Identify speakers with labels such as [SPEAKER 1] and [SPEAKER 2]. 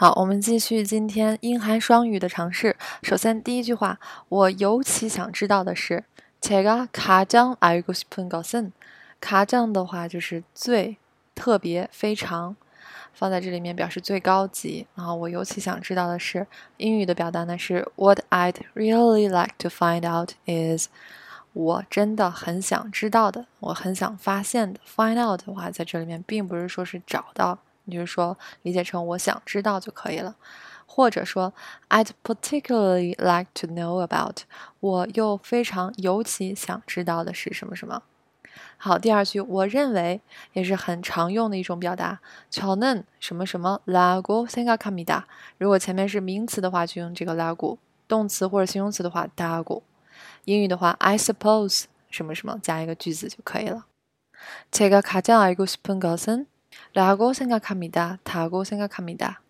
[SPEAKER 1] 好，我们继续今天英韩双语的尝试。首先，第一句话，我尤其想知道的是，제가가장알고싶은것 은， 가장的话就是最、特别、非常，放在这里面表示最高级。然后，我尤其想知道的是，英语的表达呢是 What I'd really like to find out is，我真的很想知道的，我很想发现的。Find out 的话，在这里面并不是说是找到。 你就是说，理解成我想知道就可以了，或者说，I'd particularly like to know about，我又非常尤其想知道的是什么什么。好，第二句，我认为也是很常用的一种表达，乔嫩什么什么拉古생각합니 다。 如果前面是名词的话，就用这个拉古；动词或者形容词的话，다 고。 英语的话，I suppose 什么什么加一个句子就可以了。제가가장알고싶은것은 라고 생각합니다. 다고 생각합니다.